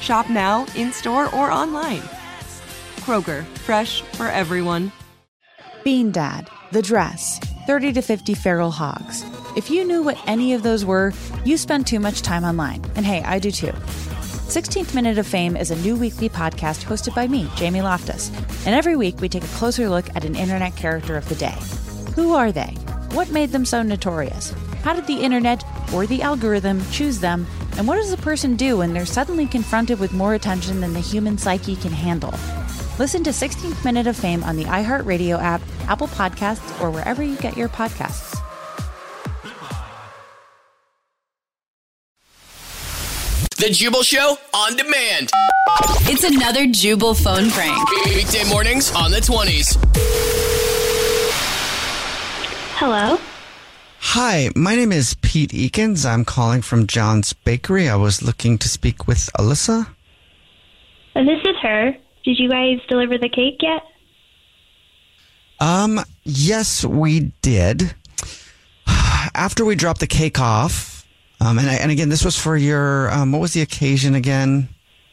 Shop now, in store, or online. Kroger, fresh for everyone. Bean Dad, The Dress, 30 to 50 Feral Hogs. If you knew what any of those were, you spend too much time online. And hey, I do too. 16th Minute of Fame is a new weekly podcast hosted by me, Jamie Loftus. And every week we take a closer look at an internet character of the day. Who are they? What made them so notorious? How did the internet or the algorithm choose them? And what does a person do when they're suddenly confronted with more attention than the human psyche can handle? Listen to 16th Minute of Fame on the iHeartRadio app, Apple Podcasts, or wherever you get your podcasts. The Jubal Show on demand. It's another Jubal phone prank. Weekday mornings on the 20s. Hello. Hi, my name is Pete Eakins. I'm calling from John's Bakery. I was looking to speak with Alyssa. Uh, This is her. Did you guys deliver the cake yet? Um, yes, we did. After we dropped the cake off, um, and, I, and again, this was for your, um, what was the occasion again?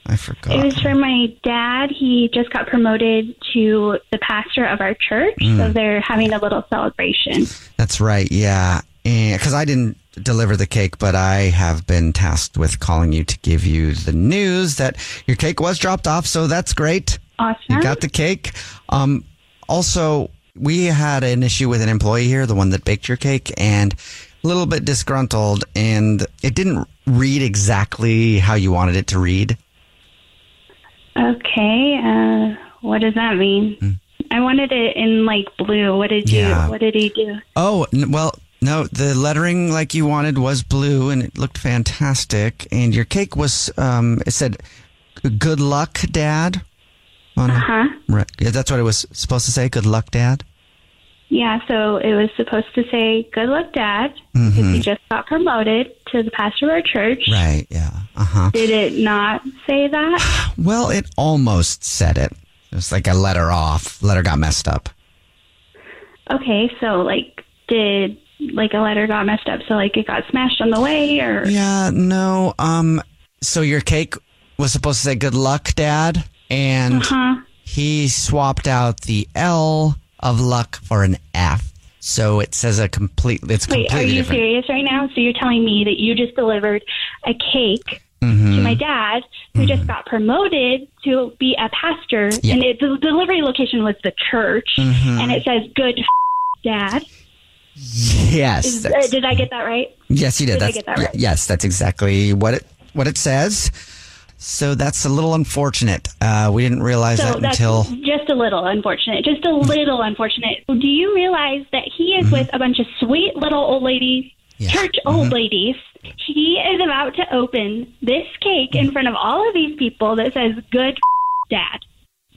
I forgot. It was for my dad. He just got promoted to the pastor of our church, so they're having a little celebration. That's right, yeah. Because I didn't deliver the cake, but I have been tasked with calling you to give you the news that your cake was dropped off, so that's great. Awesome. You got the cake. Um, also, we had an issue with an employee here, the one that baked your cake, and a little bit disgruntled, and it didn't read exactly how you wanted it to read. Okay. Uh, what does that mean? I wanted it in like blue. What did you? What did he do? Oh, n- well, no, the lettering like you wanted was blue and it looked fantastic. And your cake was, um, it said, good luck, dad. On Uh huh. Right. Yeah, that's what it was supposed to say. Good luck, dad. Yeah. So it was supposed to say, "Good luck, Dad," because he just got promoted to the pastor of our church. Right. Yeah. Uh huh. Did it not say that? Well, it almost said it. It was like a letter off. Letter got messed up. Okay. So like, did like a letter got messed up? So like, it got smashed on the way, or Yeah. No. Um. So your cake was supposed to say good luck, dad, and huh? he swapped out the L of luck for an F. So it says a complete. It's Wait, completely are you different. serious right now? So you're telling me that you just delivered a cake Mm-hmm. to my dad, who just got promoted to be a pastor, Yeah. and it, the delivery location was the church, Mm-hmm. and it says "Good Dad." Yes. Is, uh, did I get that right? yes, you did. did I That's, get that right? Yes, that's exactly what it what it says. So that's a little unfortunate. Uh, we didn't realize So that that's until. just a little unfortunate. Just a little unfortunate. Do you realize that he is with a bunch of sweet little old ladies, Mm-hmm. Yeah. church old mm-hmm. ladies? He is about to open this cake in mm. front of all of these people that says "Good Dad."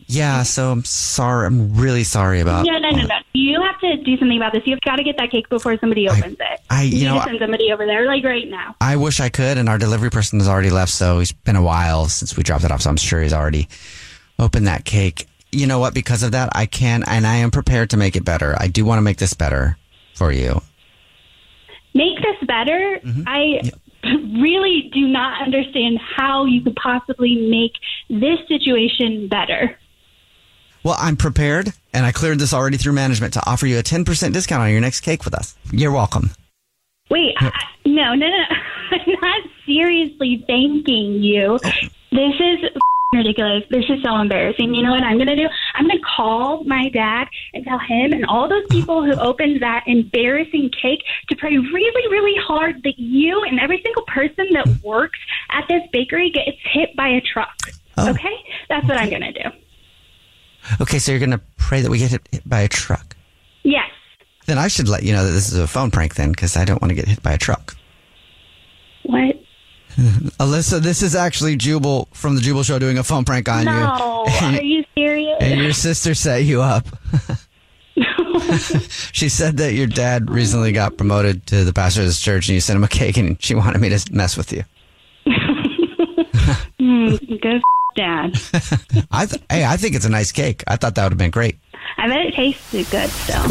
Yeah. So I'm sorry. I'm really sorry about. No, no, no, no. You have to do something about this. You've got to get that cake before somebody opens it. I- you need know, to send somebody over there, like right now. I wish I could, and our delivery person has already left. So it's been a while since we dropped it off. So I'm sure he's already opened that cake. You know what? Because of that, I can, and I am prepared to make it better. I do want to make this better for you. Make this better. Mm-hmm. I really do not understand how you could possibly make this situation better. Well, I'm prepared, and I cleared this already through management to offer you a 10% discount on your next cake with us. You're welcome. Wait, I, no, no, no. I'm not seriously thanking you. Oh. This is ridiculous. This is so embarrassing. You know what I'm going to do? I'm going to call my dad and tell him and all those people who opened that embarrassing cake to pray really, really hard that you and every single person that works at this bakery gets hit by a truck. Oh. Okay? That's what I'm going to do. Okay, so you're going to pray that we get hit, hit by a truck. Yes. Then I should let you know that this is a phone prank then, because I don't want to get hit by a truck. What? Alyssa, this is actually Jubal from the Jubal Show doing a phone prank on No. you. Are you serious? And your sister set you up. she said that your dad recently got promoted to the pastor of this church and you sent him a cake and she wanted me to mess with you. Mm, good dad. I th- hey, I think it's a nice cake. I thought that would have been great. I bet it tasted good still.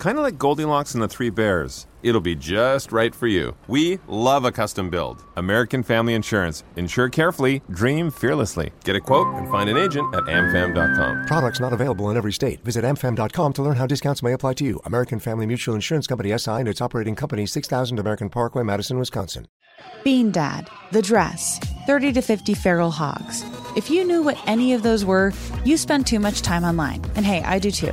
Kind of like Goldilocks and the Three Bears. It'll be just right for you. We love a custom build. American Family Insurance. Insure carefully, dream fearlessly. Get a quote and find an agent at amfam.com. Products not available in every state. Visit amfam.com to learn how discounts may apply to you. American Family Mutual Insurance Company SI and its operating company 6000 American Parkway, Madison, Wisconsin. Bean Dad, The Dress, 30 to 50 Feral Hogs. If you knew what any of those were, you spend too much time online. And hey, I do too.